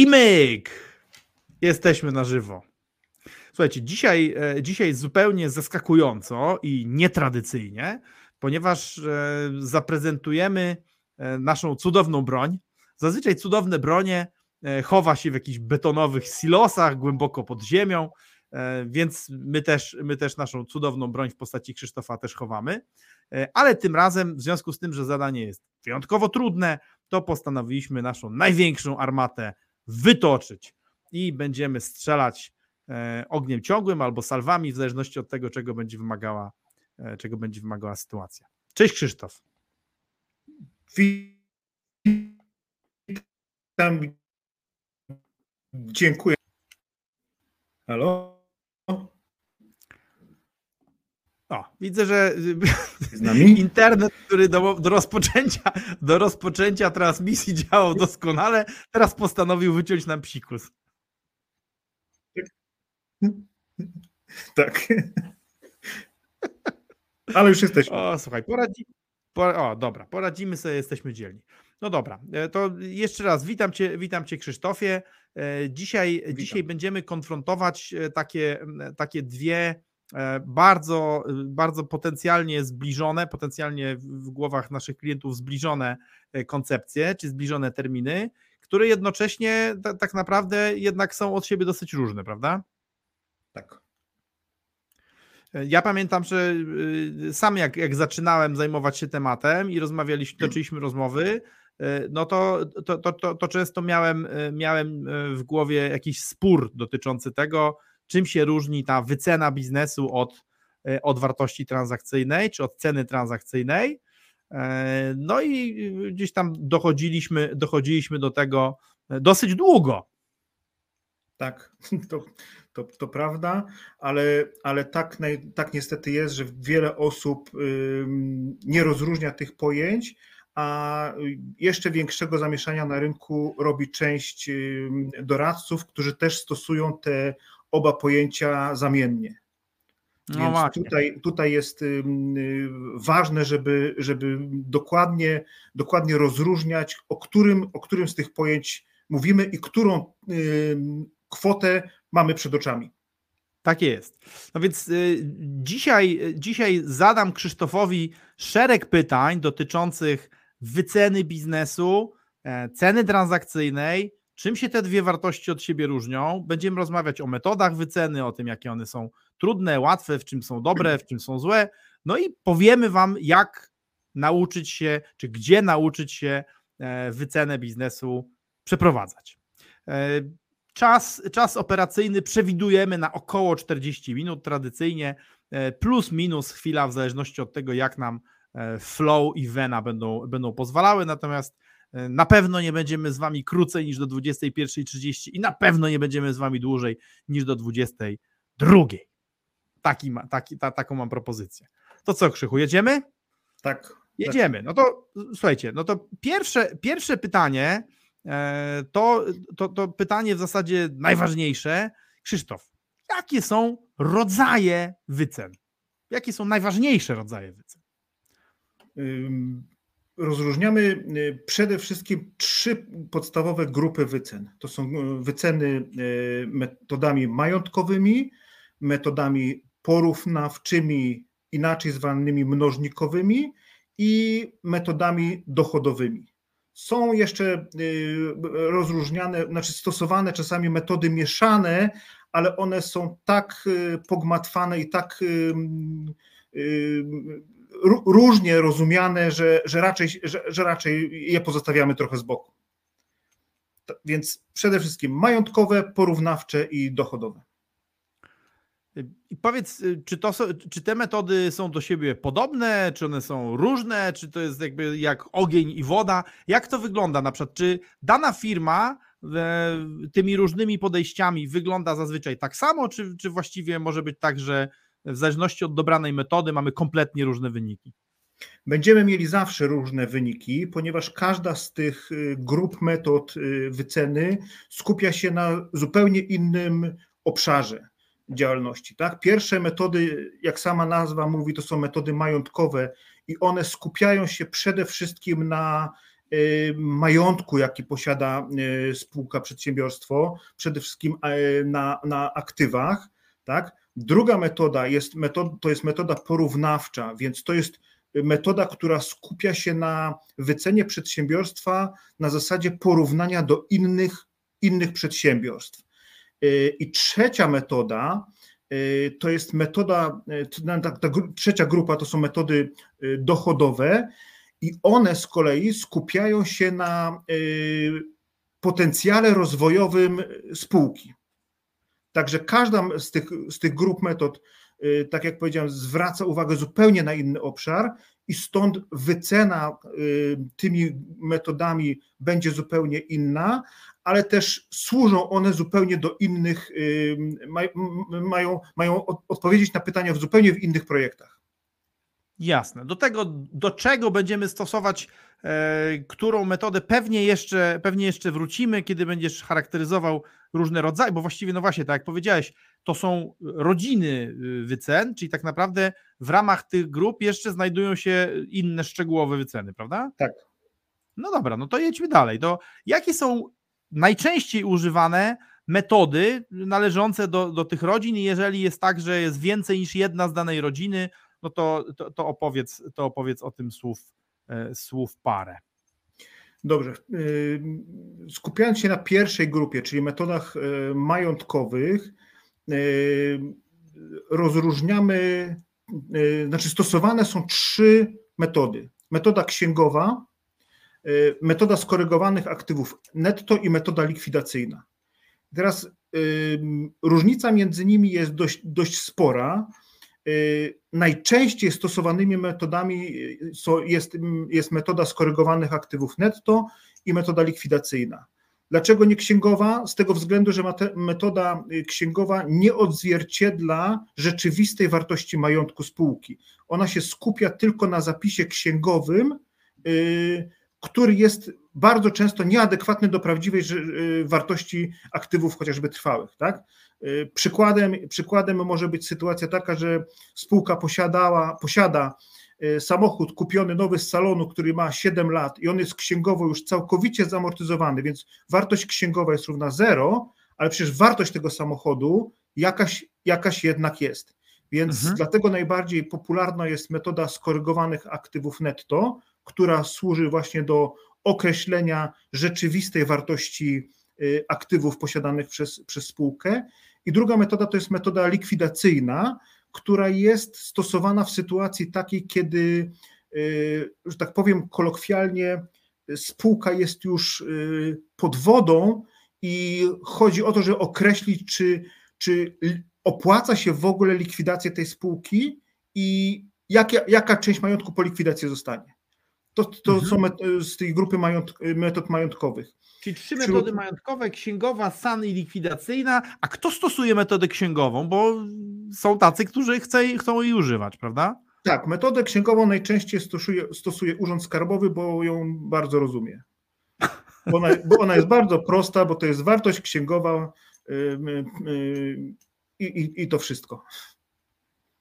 I myk! Jesteśmy na żywo. Słuchajcie, dzisiaj, e, dzisiaj zupełnie zaskakująco i nietradycyjnie, ponieważ e, zaprezentujemy e, naszą cudowną broń. Zazwyczaj cudowne bronie chowa się w jakichś betonowych silosach głęboko pod ziemią, więc my też, my też naszą cudowną broń w postaci Krzysztofa też chowamy. Ale tym razem, w związku z tym, że zadanie jest wyjątkowo trudne, to postanowiliśmy naszą największą armatę wytoczyć i będziemy strzelać e, ogniem ciągłym albo salwami, w zależności od tego, czego będzie wymagała, e, czego będzie wymagała sytuacja. Cześć Krzysztof. Witam. Dziękuję. Halo? O, widzę, że internet, który do, do, rozpoczęcia, do rozpoczęcia transmisji działał doskonale, teraz postanowił wyciąć nam psikus. Tak. Ale już jesteśmy. O, słuchaj, poradzi... o, dobra, poradzimy sobie, jesteśmy dzielni. No dobra, e, to jeszcze raz witam Cię, witam cię Krzysztofie. E, dzisiaj, dzisiaj będziemy konfrontować e, takie, takie dwie bardzo, bardzo potencjalnie zbliżone, potencjalnie w głowach naszych klientów zbliżone e, koncepcje, czy zbliżone terminy, które jednocześnie tak naprawdę jednak są od siebie dosyć różne, prawda? Tak. E, ja pamiętam, że sam jak, jak zaczynałem zajmować się tematem i rozmawialiśmy, toczyliśmy rozmowy, no to, to, to, to, często miałem, miałem w głowie jakiś spór dotyczący tego, czym się różni ta wycena biznesu od, e, od wartości transakcyjnej, czy od ceny transakcyjnej. E, no i gdzieś tam dochodziliśmy, dochodziliśmy do tego e, dosyć długo. Tak, to, to, to prawda, ale, ale tak, tak niestety jest, że wiele osób nie rozróżnia tych pojęć, a jeszcze większego zamieszania na rynku robi część doradców, którzy też stosują te oba pojęcia zamiennie. No Więc tutaj, tutaj jest y, ważne, żeby, żeby dokładnie, dokładnie rozróżniać, o którym, o którym z tych pojęć mówimy i którą kwotę mamy przed oczami. Tak jest. No więc y, dzisiaj, dzisiaj zadam Krzysztofowi szereg pytań dotyczących wyceny biznesu, e, ceny transakcyjnej, Czym się te dwie wartości od siebie różnią? Będziemy rozmawiać o metodach wyceny, o tym, jakie one są trudne, łatwe, w czym są dobre, w czym są złe. No i powiemy Wam, jak nauczyć się, czy gdzie nauczyć się e, wycenę biznesu przeprowadzać. E, czas, czas operacyjny przewidujemy na około 40 minut tradycyjnie, e, plus minus chwila w zależności od tego, jak nam flow i vena będą, będą pozwalały. Natomiast na pewno nie będziemy z wami krócej niż do 21.30 i na pewno nie będziemy z wami dłużej niż do 22.00. Taki ma, taki, ta, taką mam propozycję. To co, Krzychu, jedziemy? Tak. Jedziemy. No to słuchajcie, no to pierwsze, pierwsze pytanie e, to, to, to pytanie w zasadzie najważniejsze. Krzysztof, jakie są rodzaje wycen? Jakie są najważniejsze rodzaje wycen? Rozróżniamy y, przede wszystkim trzy podstawowe grupy wycen. To są y, wyceny y, metodami majątkowymi, metodami porównawczymi, inaczej zwanymi mnożnikowymi i metodami dochodowymi. Są jeszcze rozróżniane, znaczy stosowane czasami metody mieszane, ale one są tak pogmatwane i tak różnie rozumiane, że, że, raczej, że, że raczej je pozostawiamy trochę z boku. Więc przede wszystkim majątkowe, porównawcze i dochodowe. I powiedz, czy, to czy te metody są do siebie podobne, czy one są różne, czy to jest jakby jak ogień i woda? Jak to wygląda na przykład? Czy dana firma e, tymi różnymi podejściami wygląda zazwyczaj tak samo, czy, czy właściwie może być tak, że w zależności od dobranej metody mamy kompletnie różne wyniki. Będziemy mieli zawsze różne wyniki, ponieważ każda z tych y, grup metod y, wyceny skupia się na zupełnie innym obszarze działalności. Tak? Pierwsze metody, jak sama nazwa mówi, to są metody majątkowe i one skupiają się przede wszystkim na majątku, jaki posiada spółka, przedsiębiorstwo, przede wszystkim na, na aktywach, tak? Druga metoda jest metod, to jest metoda porównawcza, więc to jest metoda, która skupia się na wycenie przedsiębiorstwa na zasadzie porównania do innych, innych przedsiębiorstw. I trzecia metoda to jest metoda, ta, ta trzecia grupa to są metody dochodowe i one z kolei skupiają się na potencjale rozwojowym spółki. Także każda z tych, z tych grup metod, y, tak jak powiedziałem, zwraca uwagę zupełnie na inny obszar i stąd wycena y, tymi metodami będzie zupełnie inna, ale też służą one zupełnie do innych, y, mają, mają odpowiedzieć na pytania w zupełnie w innych projektach. Jasne. Do tego, do czego będziemy stosować e, którą metodę, pewnie jeszcze, pewnie jeszcze wrócimy, kiedy będziesz charakteryzował różne rodzaje, bo właściwie, no właśnie, tak jak powiedziałeś, to są rodziny y, wycen, czyli tak naprawdę w ramach tych grup jeszcze znajdują się inne szczegółowe wyceny, prawda? Tak. No dobra, no to jedźmy dalej. To jakie są najczęściej używane metody należące do, do tych rodzin i jeżeli jest tak, że jest więcej niż jedna z danej rodziny, no to, to, to, opowiedz, to opowiedz o tym słów, e, słów parę. Dobrze. Y, skupiając się na pierwszej grupie, czyli metodach y, majątkowych, rozróżniamy, znaczy stosowane są trzy metody. Metoda księgowa, metoda skorygowanych aktywów netto i metoda likwidacyjna. Teraz różnica między nimi jest dość, dość spora. Y, najczęściej stosowanymi metodami y, jest, jest metoda skorygowanych aktywów netto i metoda likwidacyjna. Dlaczego nie księgowa? Z tego względu, że metoda y, księgowa nie odzwierciedla rzeczywistej wartości majątku spółki. Ona się skupia tylko na zapisie księgowym, który jest bardzo często nieadekwatny do prawdziwej wartości aktywów chociażby trwałych. Tak? Y, przykładem, przykładem może być sytuacja taka, że spółka posiadała, posiada y, samochód kupiony nowy z salonu, który ma 7 lat i on jest księgowo już całkowicie zamortyzowany, więc wartość księgowa jest równa zero, ale przecież wartość tego samochodu jakaś, jakaś jednak jest. Więc mhm. dlatego najbardziej popularna jest metoda skorygowanych aktywów netto, która służy właśnie do określenia rzeczywistej wartości y, aktywów posiadanych przez, przez spółkę i druga metoda to jest metoda likwidacyjna, która jest stosowana w sytuacji takiej, kiedy, y, że tak powiem kolokwialnie, spółka jest już y, pod wodą i chodzi o to, żeby określić, czy, czy opłaca się w ogóle likwidacja tej spółki i jaka, jaka część majątku po likwidacji zostanie. To, to mhm. są z tej grupy mająt, metod majątkowych. Czyli trzy metody majątkowe, księgowa, SAN i likwidacyjna. A kto stosuje metodę księgową? Bo są tacy, którzy chce, chcą jej używać, prawda? Tak, metodę księgową najczęściej stosuje, stosuje Urząd Skarbowy, bo ją bardzo rozumie. Bo ona, bo ona jest bardzo prosta, bo to jest wartość księgowa yy, yy, i, i to wszystko.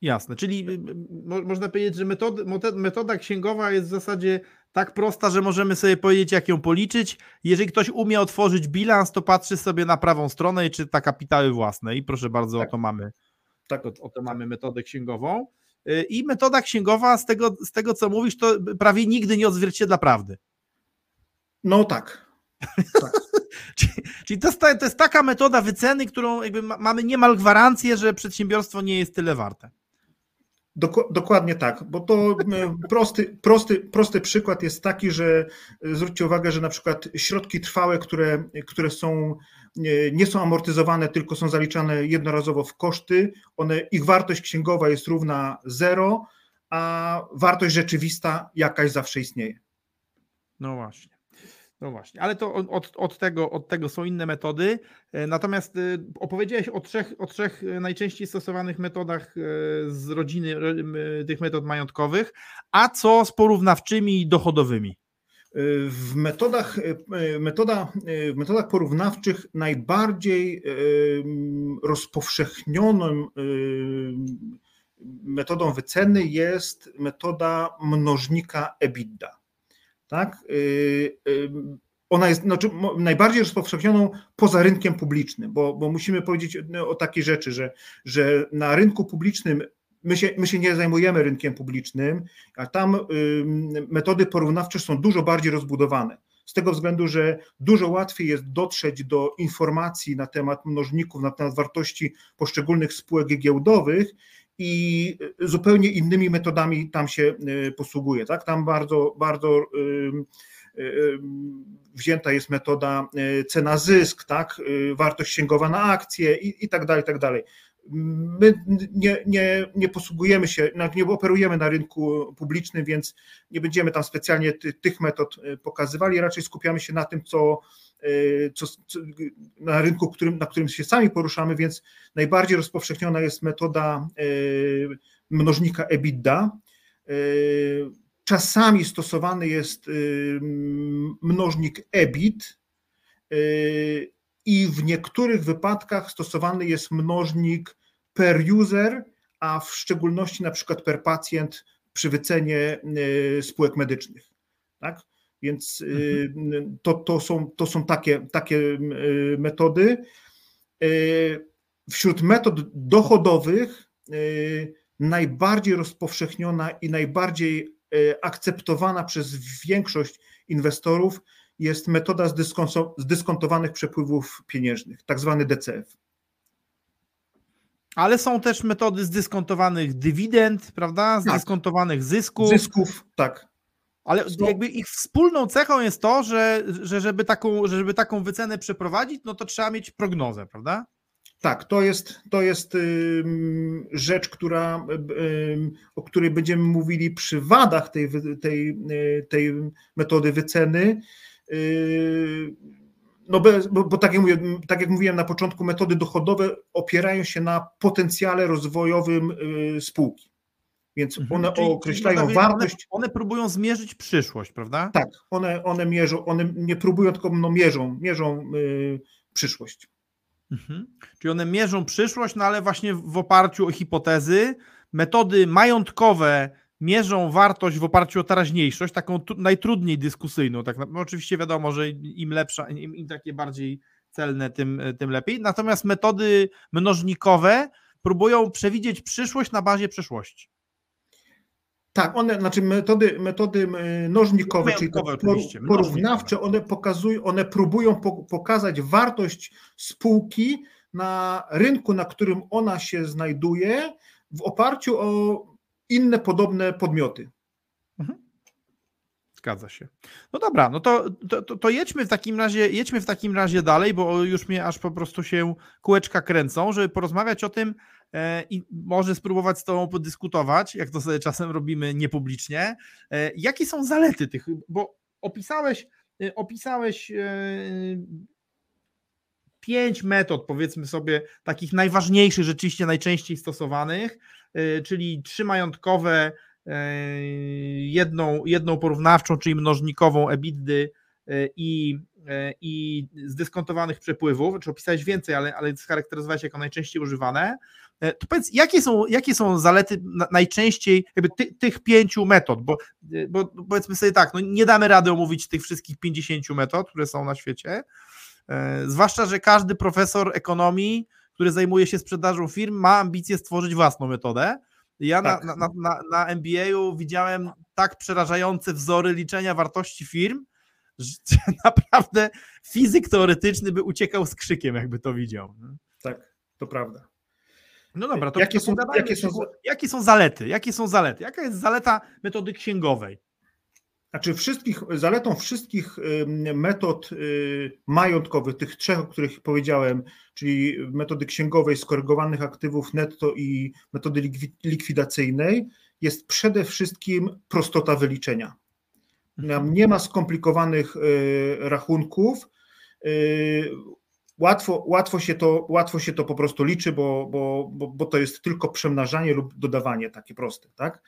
Jasne, czyli y, y, można powiedzieć, że metody, metoda księgowa jest w zasadzie tak prosta, że możemy sobie powiedzieć, jak ją policzyć. Jeżeli ktoś umie otworzyć bilans, to patrzy sobie na prawą stronę i czyta kapitały własne. I proszę bardzo, tak. o to mamy. Tak, o, o to mamy metodę księgową. Y, I metoda księgowa, z tego, z tego co mówisz, to prawie nigdy nie odzwierciedla prawdy. No tak. tak. czyli, to, jest, to jest taka metoda wyceny, którą mamy niemal gwarancję, że przedsiębiorstwo nie jest tyle warte. Dokładnie tak, bo to prosty, prosty, prosty przykład jest taki, że e, zwróćcie uwagę, że na przykład środki trwałe, które, które są, nie są amortyzowane, tylko są zaliczane jednorazowo w koszty, one, ich wartość księgowa jest równa zero, a wartość rzeczywista jakaś zawsze istnieje. No właśnie. No właśnie, ale to od, od, tego, od tego są inne metody. E, natomiast e, opowiedziałeś o trzech, o trzech e, najczęściej stosowanych metodach z rodziny tych metod majątkowych. A co z porównawczymi i dochodowymi? W metodach, metoda, w metodach porównawczych najbardziej rozpowszechnioną metodą wyceny jest metoda mnożnika EBITDA. Tak? ona jest znaczy, najbardziej rozpowszechnioną poza rynkiem publicznym, bo, bo musimy powiedzieć o takiej rzeczy, że, że na rynku publicznym my się, my się nie zajmujemy rynkiem publicznym, a tam y, metody porównawcze są dużo bardziej rozbudowane. Z tego względu, że dużo łatwiej jest dotrzeć do informacji na temat mnożników, na temat wartości poszczególnych spółek giełdowych i zupełnie innymi metodami tam się y, posługuje. Tak? Tam bardzo, bardzo y, wzięta jest metoda cena zysk, tak? wartość księgowa na akcje i, i tak dalej, i tak dalej. My nie, nie, nie posługujemy się, nie operujemy na rynku publicznym, więc nie będziemy tam specjalnie ty, tych metod e, pokazywali, raczej skupiamy się na tym, co, e, co, co, na rynku, którym, na którym się sami poruszamy, więc najbardziej rozpowszechniona jest metoda e, mnożnika EBITDA. Czasami stosowany jest mnożnik EBIT i w niektórych wypadkach stosowany jest mnożnik per user, a w szczególności na przykład per pacjent przy wycenie y, spółek medycznych. Tak? Więc y, mhm. to, to, są, to są takie, takie y, metody. Wśród metod dochodowych najbardziej rozpowszechniona i najbardziej akceptowana przez większość inwestorów jest metoda zdyskontowanych przepływów pieniężnych, tak zwany DCF. Ale są też metody zdyskontowanych dywidend, prawda? Tak. Zdyskontowanych zysków. Zysków, tak. Ale jakby ich wspólną cechą jest to, że, że żeby, taką, żeby taką wycenę przeprowadzić, no to trzeba mieć prognozę, prawda? Tak, to jest, to jest rzecz, która, o której będziemy mówili przy wadach tej, tej, tej metody wyceny. Yy, no bo, bo tak, jak mówię, tak jak mówiłem na początku, metody dochodowe opierają się na potencjale rozwojowym yy, spółki. Więc mhm. one czyli, określają czyli wartość. One, one, próbują zmierzyć przyszłość, prawda? Tak, one, one mierzą, one nie próbują, tylko no mierzą, mierzą yy, przyszłość. Mhm. Czyli one mierzą przyszłość, no ale właśnie w oparciu o hipotezy, metody majątkowe mierzą wartość w oparciu o teraźniejszość, taką najtrudniej dyskusyjną. Tak, no, oczywiście wiadomo, że im lepsza, im, im takie bardziej celne, tym, tym lepiej. Natomiast metody mnożnikowe próbują przewidzieć przyszłość na bazie przeszłości. Tak, one, znaczy metody, metody mnożnikowe, czyli porównawcze, one pokazują, one próbują pokazać wartość spółki na rynku, na którym ona się znajduje, w oparciu o inne podobne podmioty. Mhm. Zgadza się. No dobra, no to, to, to, jedźmy w takim razie, jedźmy w takim razie dalej, bo już mnie aż po prostu się kółeczka kręcą, żeby porozmawiać o tym e, i może spróbować z Tobą podyskutować, jak to sobie czasem robimy niepublicznie. E, jakie są zalety tych, bo opisałeś, e, opisałeś e, pięć metod, powiedzmy sobie, takich najważniejszych, rzeczywiście najczęściej stosowanych, czyli trzy majątkowe, e, jedną, jedną porównawczą, czyli mnożnikową EBITDY e, i, i zdyskontowanych przepływów, czy opisałeś więcej, ale, ale scharakteryzowałeś jako najczęściej używane. To powiedz, jakie są, jakie są zalety najczęściej jakby ty, tych pięciu metod, bo, bo powiedzmy sobie tak, no nie damy rady omówić tych wszystkich 50 metod, które są na świecie, E, zwłaszcza, że każdy profesor ekonomii, który zajmuje się sprzedażą firm, ma ambicje stworzyć własną metodę. Ja tak. na, na, na, na MBA-u widziałem tak przerażające wzory liczenia wartości firm, że naprawdę fizyk teoretyczny by uciekał z krzykiem, jakby to widział. Tak, to prawda. No dobra, to jakie, są, jakie, są, jakie są zalety? Jakie są zalety? Jaka jest zaleta metody księgowej? Znaczy wszystkich, zaletą wszystkich metod y, majątkowych, tych trzech, o których powiedziałem, czyli metody księgowej, skorygowanych aktywów netto i metody likwidacyjnej, jest przede wszystkim prostota wyliczenia. Mhm. Nie ma skomplikowanych y, rachunków. Y, łatwo, łatwo, się to, łatwo się to po prostu liczy, bo, bo, bo, bo to jest tylko przemnażanie lub dodawanie takie proste. Tak?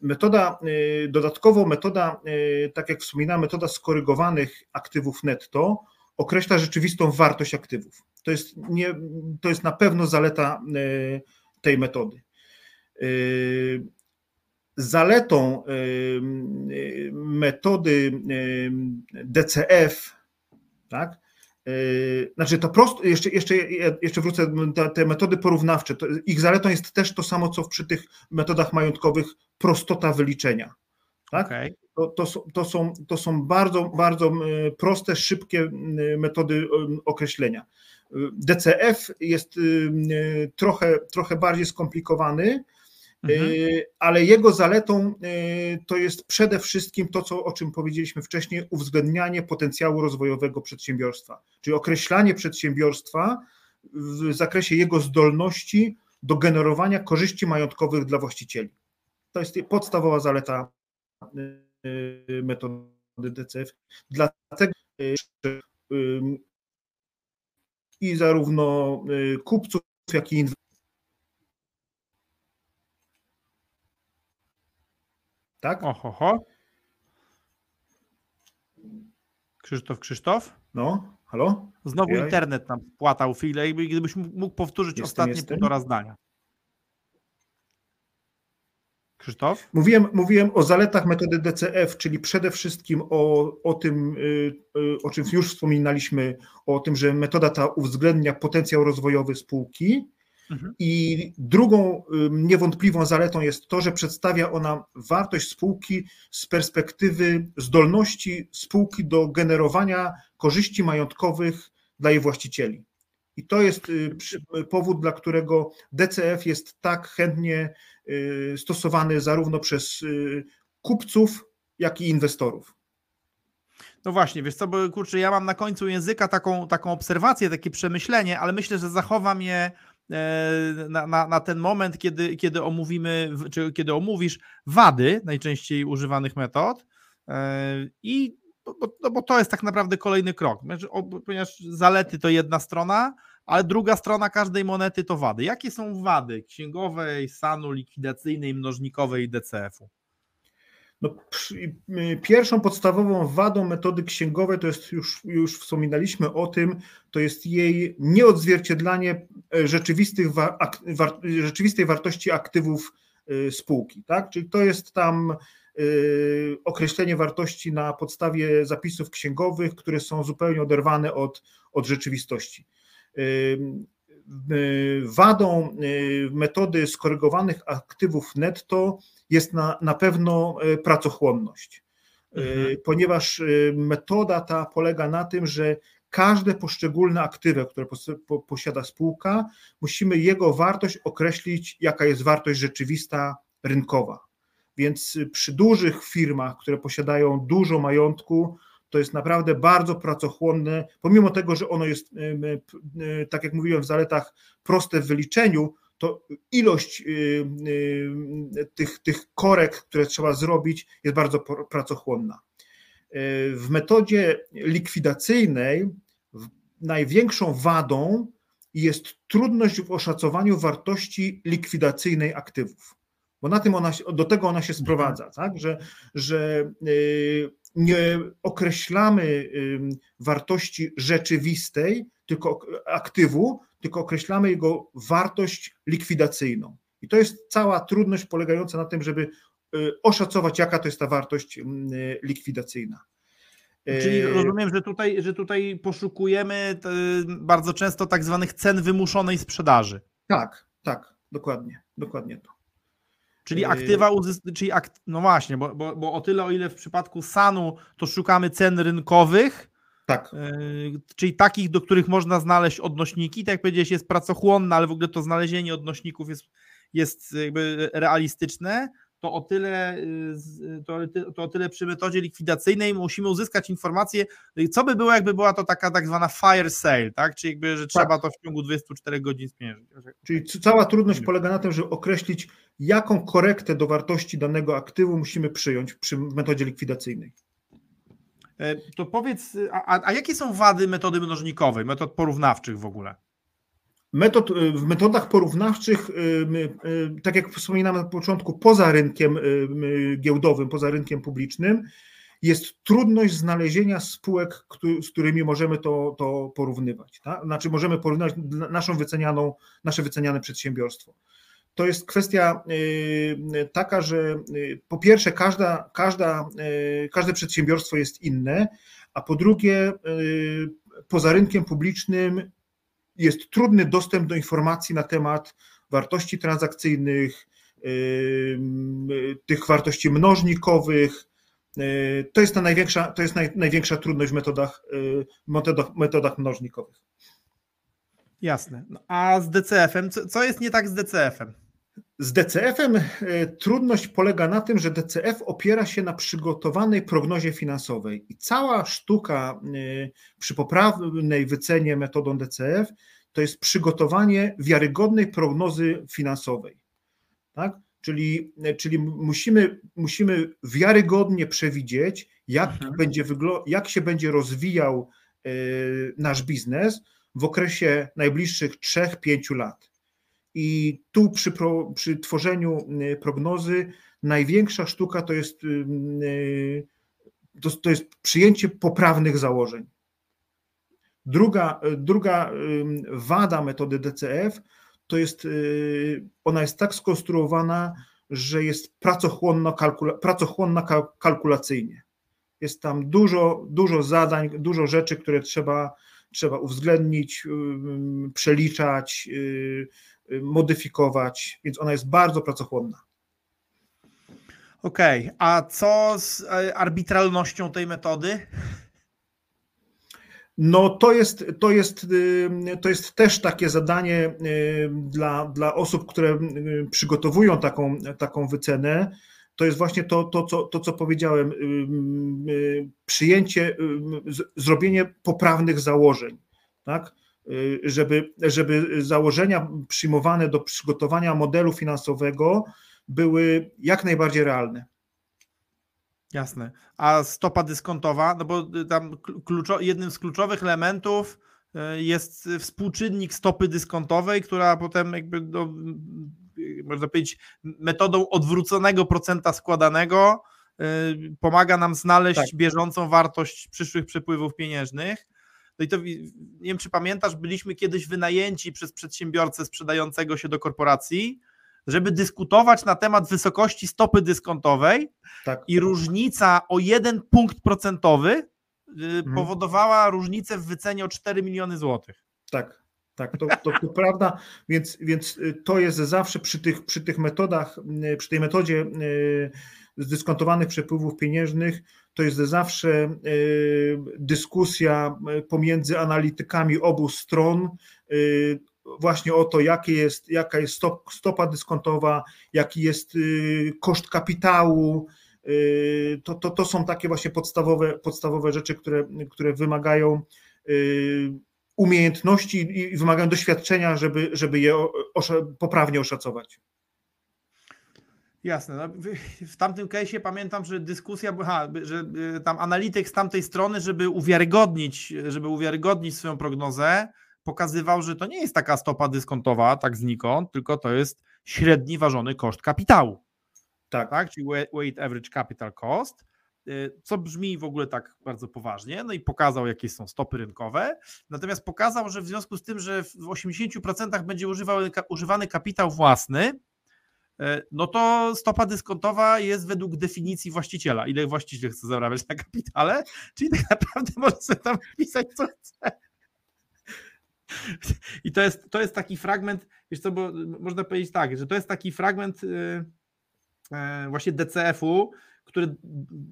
Metoda, y, dodatkowo metoda, y, tak jak wspominałem, metoda skorygowanych aktywów netto określa rzeczywistą wartość aktywów. To jest, nie, to jest na pewno zaleta y, tej metody. zaletą metody DCF, tak, znaczy to prosto, jeszcze, jeszcze, jeszcze wrócę, te, te metody porównawcze, to, ich zaletą jest też to samo, co przy tych metodach majątkowych, prostota wyliczenia. Tak? Okay. To, to, to, są, to są bardzo, bardzo proste, szybkie metody określenia. DCF jest trochę, trochę bardziej skomplikowany, mhm. ale jego zaletą to jest przede wszystkim to, co, o czym powiedzieliśmy wcześniej, uwzględnianie potencjału rozwojowego przedsiębiorstwa, czyli określanie przedsiębiorstwa w zakresie jego zdolności do generowania korzyści majątkowych dla właścicieli. To jest podstawowa zaleta metody DCF. Dlatego i zarówno y, kupców, jak i inwestorów. Tak? Oho, ho. Krzysztof, Krzysztof? No, halo? Znowu internet nam płatał chwilę i gdybyś mógł powtórzyć jestem, ostatnie jestem. półtora zdania. Krzysztof? Mówiłem, mówiłem o zaletach metody DCF, czyli przede wszystkim o, o tym, y, y, o czym już wspominaliśmy, o tym, że metoda ta uwzględnia potencjał rozwojowy spółki. Mhm. I drugą y, niewątpliwą zaletą jest to, że przedstawia ona wartość spółki z perspektywy zdolności spółki do generowania korzyści majątkowych dla jej właścicieli. I to jest powód, dla którego DCF jest tak chętnie Y, stosowany zarówno przez y, kupców, jak i inwestorów. No właśnie, wiesz co, bo kurczę, ja mam na końcu języka taką, taką obserwację, takie przemyślenie, ale myślę, że zachowam je na, na, na, ten moment, kiedy, kiedy omówimy, czy kiedy omówisz wady najczęściej używanych metod e, i bo, no bo to jest tak naprawdę kolejny krok, znaczy, ponieważ zalety to jedna strona, ale druga strona każdej monety to wady. Jakie są wady księgowej, SAN-u, likwidacyjnej, mnożnikowej i DCF-u? No, pierwszą podstawową wadą metody księgowej to jest już, już wspominaliśmy o tym, to jest jej nieodzwierciedlanie e, rzeczywistych, rzeczywistej wartości aktywów e, spółki. Tak? Czyli to jest tam e, określenie wartości na podstawie zapisów księgowych, które są zupełnie oderwane od, od rzeczywistości. Wadą y, metody skorygowanych aktywów netto jest na, na pewno y, pracochłonność, y, mhm. ponieważ metoda ta polega na tym, że każde poszczególne aktywo, które posiada spółka, musimy jego wartość określić, jaka jest wartość rzeczywista rynkowa. Więc przy dużych firmach, które posiadają dużo majątku, to jest naprawdę bardzo pracochłonne, pomimo tego, że ono jest, tak jak mówiłem, w zaletach proste w wyliczeniu, to ilość tych, tych korek, które trzeba zrobić, jest bardzo pracochłonna. W metodzie likwidacyjnej największą wadą jest trudność w oszacowaniu wartości likwidacyjnej aktywów, bo na tym ona, do tego ona się sprowadza, tak? że, że nie określamy wartości rzeczywistej, tylko aktywu, tylko określamy jego wartość likwidacyjną. I to jest cała trudność polegająca na tym, żeby y, oszacować, jaka to jest ta wartość likwidacyjna. Czyli y, rozumiem, że tutaj, że tutaj poszukujemy bardzo często tak zwanych cen wymuszonej sprzedaży. Tak, tak, dokładnie, dokładnie to. Czyli yy. aktywa czyli akt- no właśnie, bo, bo, bo o tyle, o ile w przypadku SAN-u to szukamy cen rynkowych, tak. Yy, czyli takich, do których można znaleźć odnośniki. Tak jak powiedziałeś, jest pracochłonna, ale w ogóle to znalezienie odnośników jest, jest jakby realistyczne to o tyle, y, to, to o tyle przy metodzie likwidacyjnej musimy uzyskać informację, co by było, jakby była to taka tak zwana fire sale, tak? Czyli jakby, że trzeba tak. to w ciągu 24 godzin spiężyć. Czyli cała trudność polega na tym, żeby określić, jaką korektę do wartości danego aktywu musimy przyjąć przy metodzie likwidacyjnej. E, to powiedz, a, a jakie są wady metody mnożnikowej, metod porównawczych w ogóle? Metod, y, w metodach porównawczych, y, y, tak jak wspominałem na początku, poza rynkiem giełdowym, poza rynkiem publicznym, jest trudność znalezienia spółek, z którymi możemy to, to porównywać. Tak? Znaczy, możemy porównać naszą wycenianą, nasze wyceniane przedsiębiorstwo. to jest kwestia taka, że po pierwsze każda, każda, każde przedsiębiorstwo jest inne, a po drugie poza rynkiem publicznym jest trudny dostęp do informacji na temat wartości transakcyjnych, tych wartości mnożnikowych. To jest ta największa, to jest naj, największa trudność w metodach, metodach, metodach mnożnikowych. Jasne. No, a z DCF-em, co, co jest nie tak z DCF-em? Z DCF-em trudność polega na tym, że DCF opiera się na przygotowanej prognozie finansowej i cała sztuka przy poprawnej wycenie metodą DCF to jest przygotowanie wiarygodnej prognozy finansowej. Tak? Czyli, czyli musimy, musimy wiarygodnie przewidzieć, jak, mhm. będzie jak się będzie rozwijał nasz biznes w okresie najbliższych 3-5 lat. I tu przy, pro, przy tworzeniu y, prognozy największa sztuka to jest, y, y, to, to jest przyjęcie poprawnych założeń. Druga, druga wada metody DCF to jest, ona jest tak skonstruowana, że jest pracochłonna, kalkula, pracochłonna kalkulacyjnie. Jest tam dużo, dużo zadań, dużo rzeczy, które trzeba, trzeba uwzględnić, przeliczać, modyfikować, więc ona jest bardzo pracochłonna. Okej, okay. a co z e, arbitralnością tej metody? No to jest, to jest, y, to jest też takie zadanie y, dla, dla osób, które przygotowują taką, taką wycenę. To jest właśnie to, to, co, to, co powiedziałem, przyjęcie, zrobienie poprawnych założeń. Tak? Y, żeby, żeby założenia przyjmowane do przygotowania modelu finansowego były jak najbardziej realne. Jasne. A stopa dyskontowa, no bo tam kluczo, jednym z kluczowych elementów y, jest współczynnik stopy dyskontowej, która potem jakby no, można powiedzieć metodą odwróconego procenta składanego y, pomaga nam znaleźć tak. bieżącą wartość przyszłych przepływów pieniężnych. No i to nie wiem, czy pamiętasz, byliśmy kiedyś wynajęci przez przedsiębiorcę sprzedającego się do korporacji, żeby dyskutować na temat wysokości stopy dyskontowej tak. i różnica o jeden punkt procentowy mhm. powodowała różnicę w wycenie o 4 miliony złotych. Tak. Tak, to, to, to prawda, więc, więc y, to jest zawsze przy tych, przy tych metodach, y, przy tej metodzie zdyskontowanych przepływów pieniężnych, to jest zawsze e, dyskusja e, pomiędzy analitykami obu stron e, właśnie o to, jakie jest, jaka jest stop, stopa dyskontowa, jaki jest koszt kapitału. To, to, to są takie właśnie podstawowe, podstawowe rzeczy, które, które wymagają umiejętności i wymagają doświadczenia, żeby, żeby je poprawnie oszacować. Jasne. No, w tamtym case'ie pamiętam, że dyskusja była, że y, tam analityk z tamtej strony, żeby uwiarygodnić, żeby uwiarygodnić swoją prognozę, pokazywał, że to nie jest taka stopa dyskontowa, tak znikąd, tylko to jest średni ważony koszt kapitału. Tak. tak? Czyli weight average capital cost, y, co brzmi w ogóle tak bardzo poważnie, no i pokazał, jakie są stopy rynkowe, natomiast pokazał, że w związku z tym, że w 80% będzie używany, używany kapitał własny, no to stopa dyskontowa jest według definicji właściciela. Ile właściciel chce zarabiać na kapitale, czyli tak naprawdę może sobie tam wpisać co chce. I to jest, to jest taki fragment, wiesz co, bo można powiedzieć tak, że to jest taki fragment y, e, właśnie DCF-u, który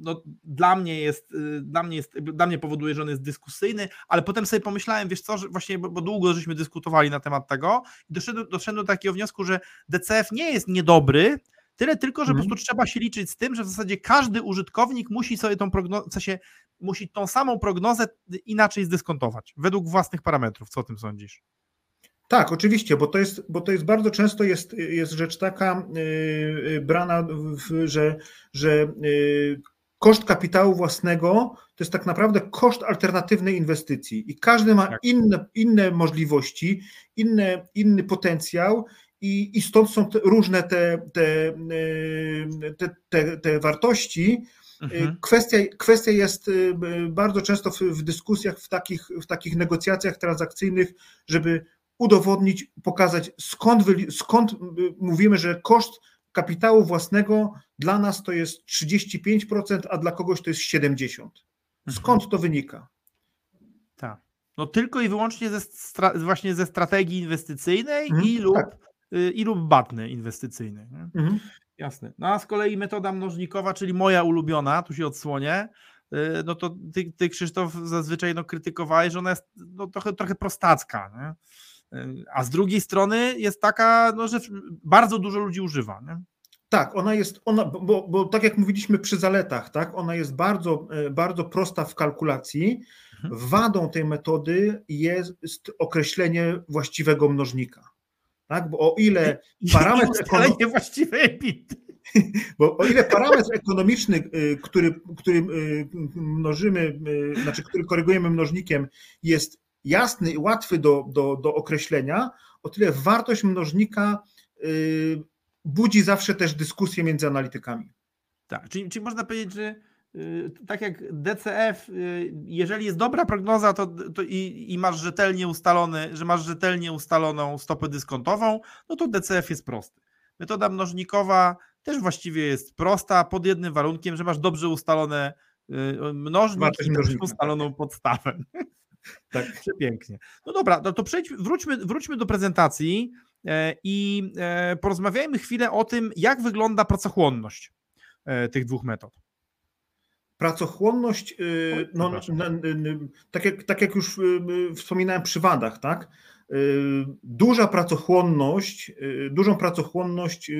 no, dla mnie jest, y, dla mnie jest, dla mnie powoduje, że on jest dyskusyjny, ale potem sobie pomyślałem, wiesz co, że właśnie, bo, bo długo żeśmy dyskutowali na temat tego i doszedłem, doszedłem do takiego wniosku, że DCF nie jest niedobry, Tyle tylko, że po mhm. prostu trzeba się liczyć z tym, że w zasadzie każdy użytkownik musi sobie tą prognozę, w sensie musi tą samą prognozę inaczej zdyskontować, według własnych parametrów. Co o tym sądzisz? Tak, oczywiście, bo to jest, bo to jest bardzo często jest, jest rzecz taka yy, brana, w, że, że yy, koszt kapitału własnego to jest tak naprawdę koszt alternatywnej inwestycji i każdy ma tak. inne, inne możliwości, inne, inny potencjał i, i stąd są te, różne te, te, yy, te, te, te wartości. Mhm. Kwestia, kwestia jest bardzo często w, w dyskusjach, w takich, w takich negocjacjach transakcyjnych, żeby udowodnić, pokazać skąd, skąd mówimy, że koszt kapitału własnego dla nas to jest 35%, a dla kogoś to jest 70%. Skąd to wynika? Tak. No tylko i wyłącznie ze właśnie ze strategii inwestycyjnej mhm, i, lub, tak. y, i lub batny inwestycyjnej. Mhm. Jasne. No a z kolei metoda mnożnikowa, czyli moja ulubiona, tu się odsłonię, y, no to ty, ty Krzysztof zazwyczaj no, krytykowałeś, że ona jest no, trochę, trochę prostacka. Nie? A z drugiej strony jest taka, no, że bardzo dużo ludzi używa. Nie? Tak, ona jest, ona, bo, bo tak jak mówiliśmy przy zaletach, tak, ona jest bardzo, e, bardzo prosta w kalkulacji. Mhm. Wadą tej metody jest określenie właściwego mnożnika. Tak? Bo o ile parametr ekonomiczny. właściwej Bo o ile parametr ekonomiczny, y, który, który y, mnożymy, y, znaczy który korygujemy mnożnikiem, jest jasny i łatwy do, do, do określenia, o tyle wartość mnożnika budzi zawsze też dyskusję między analitykami. Tak, czyli, czyli można powiedzieć, że tak jak DCF, jeżeli jest dobra prognoza to, to i, i, masz rzetelnie ustalony, że masz rzetelnie ustaloną stopę dyskontową, no to DCF jest prosty. Metoda mnożnikowa też właściwie jest prosta, pod jednym warunkiem, że masz dobrze ustalone mnożnik i dobrze ustaloną podstawę. Tak. Przepięknie. No dobra, no to przejdźmy, wróćmy, wróćmy do prezentacji e, i e, porozmawiajmy chwilę o tym, jak wygląda pracochłonność e, tych dwóch metod. Pracochłonność, no, tak, jak, tak jak już wspominałem przy wadach, tak? Duża pracochłonność, dużą pracochłonność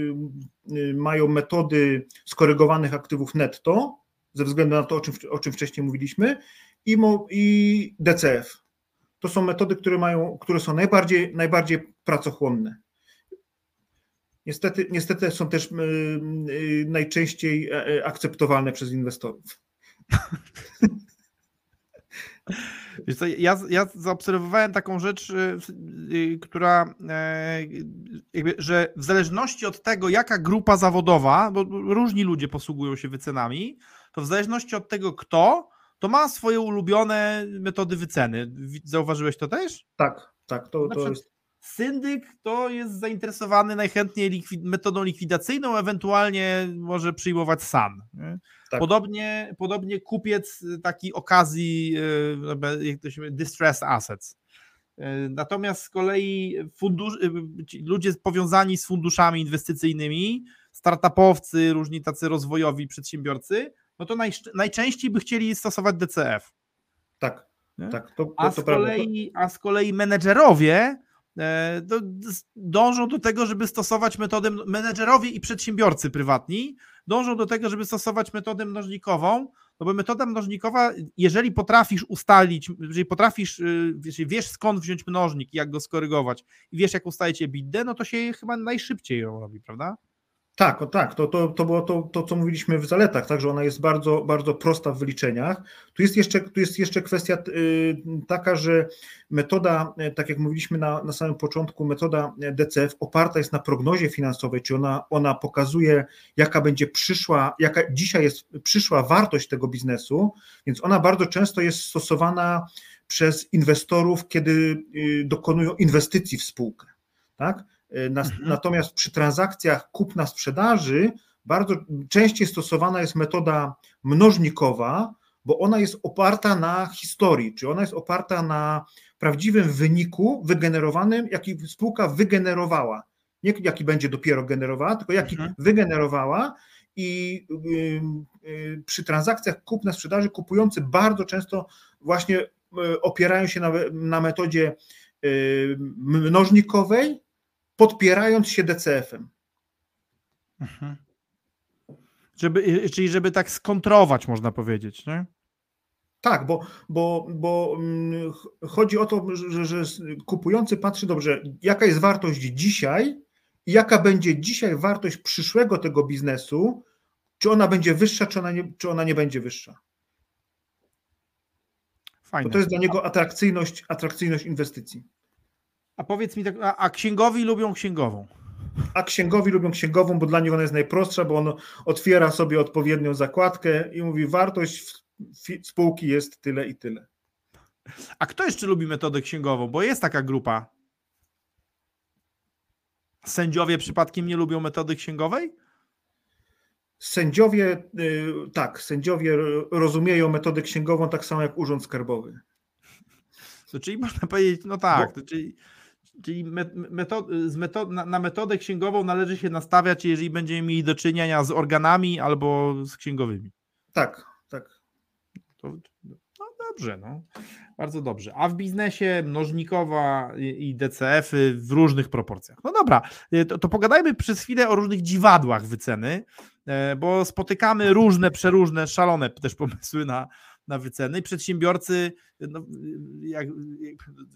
mają metody skorygowanych aktywów netto, ze względu na to, o czym, o czym wcześniej mówiliśmy, i, i DCF. To są metody, które, mają, które są najbardziej, najbardziej pracochłonne. Niestety, niestety są też yy, najczęściej e, e, akceptowalne przez inwestorów. Wiesz co, ja, ja zaobserwowałem taką rzecz, y, y, która, e, jakby, że w zależności od tego, jaka grupa zawodowa, bo różni ludzie posługują się wycenami, to w zależności od tego, kto, to ma swoje ulubione metody wyceny. Zauważyłeś to też? Tak, tak. To, to jest... Syndyk to jest zainteresowany najchętniej likwid metodą likwidacyjną, ewentualnie może przyjmować SAN. Tak. Podobnie, podobnie kupiec taki okazji, e, jak to się mówi, distress assets. E, natomiast z kolei fundusz, ludzie powiązani z funduszami inwestycyjnymi, startupowcy, różni tacy rozwojowi przedsiębiorcy, no to naj, najczęściej by chcieli stosować DCF. Tak, nie? tak. To, to, a, z kolei, a z kolei menedżerowie e, dążą do tego, żeby stosować metodę, menedżerowie i przedsiębiorcy prywatni dążą do tego, żeby stosować metodę mnożnikową, no bo metoda mnożnikowa, jeżeli potrafisz ustalić, jeżeli potrafisz, y, wiesz, wiesz skąd wziąć mnożnik i jak go skorygować i wiesz jak ustalić EBITDA, no to się chyba najszybciej ją robi, prawda? Tak, o tak, to, to, to było to, to, co mówiliśmy w zaletach, tak, że ona jest bardzo, bardzo prosta w wyliczeniach. Tu jest jeszcze, tu jest jeszcze kwestia y, taka, że metoda, y, tak jak mówiliśmy na, na samym początku, metoda DCF oparta jest na prognozie finansowej, czy ona, ona pokazuje, jaka będzie przyszła, jaka dzisiaj jest przyszła wartość tego biznesu, więc ona bardzo często jest stosowana przez inwestorów, kiedy y, dokonują inwestycji w spółkę. Tak? E, mhm. Natomiast przy transakcjach kupna-sprzedaży bardzo częściej stosowana jest metoda mnożnikowa, bo ona jest oparta na historii, czy ona jest oparta na prawdziwym wyniku wygenerowanym, jaki spółka wygenerowała. Nie jaki będzie dopiero generowała, tylko jaki mhm. wygenerowała i y, y, przy transakcjach kupna-sprzedaży kupujący bardzo często właśnie y, opierają się na, na metodzie mnożnikowej, podpierając się DCF-em. Mhm. Żeby, czyli żeby tak skontrować, można powiedzieć, nie? Tak, bo, bo, bo mm, chodzi o to, że, że kupujący patrzy dobrze, jaka jest wartość dzisiaj i jaka będzie dzisiaj wartość przyszłego tego biznesu, czy ona będzie wyższa, czy ona nie, czy ona nie będzie wyższa. Fajne. Bo to jest dla niego atrakcyjność, atrakcyjność inwestycji. A powiedz mi tak, a, a księgowi lubią księgową? A księgowi lubią księgową, bo dla nich ona jest najprostsza, bo on otwiera sobie odpowiednią zakładkę i mówi, wartość spółki jest tyle i tyle. A kto jeszcze lubi metodę księgową? Bo jest taka grupa. Sędziowie przypadkiem nie lubią metody księgowej? Sędziowie, y, tak, sędziowie rozumieją metodę księgową tak samo jak Urząd Skarbowy. To czyli można powiedzieć, no tak, Bo... czyli, czyli metod, metod, na, na, metodę księgową należy się nastawiać, jeżeli będziemy mieli do czynienia z organami albo z księgowymi. Tak, tak. To, no dobrze, no. Bardzo dobrze. A w biznesie mnożnikowa i DCF-y w różnych proporcjach. No dobra, y, to, to pogadajmy przez chwilę o różnych dziwadłach wyceny, e, bo spotykamy różne, przeróżne, szalone też pomysły na, na wyceny i przedsiębiorcy, no, jak,